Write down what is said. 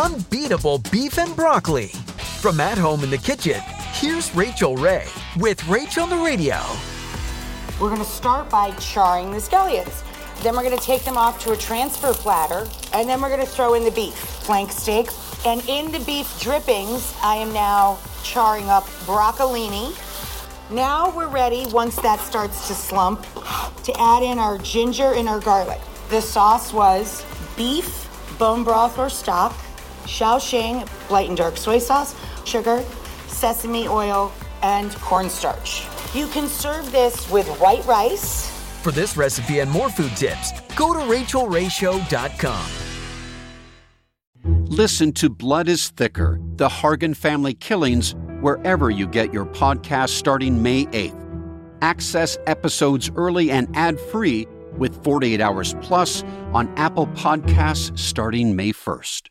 Unbeatable beef and broccoli. From at home in the kitchen, here's Rachael Ray with Rachael on the Radio. We're to start by charring the scallions. Then we're to take them off to a transfer platter, and then we're to throw in the beef, flank steak. And in the beef drippings, I am now charring up broccolini. Now we're ready, once that starts to slump, to add in our ginger and our garlic. The sauce was beef, bone broth or stock, Shaoxing light and dark soy sauce, sugar, sesame oil, and cornstarch. You can serve this with white rice. For this recipe and more food tips, go to rachaelrayshow.com. Listen to Blood is Thicker The Hargan Family Killings wherever you get your podcast starting May 8th. Access episodes early and ad free with 48 Hours Plus on Apple Podcasts starting May 1st.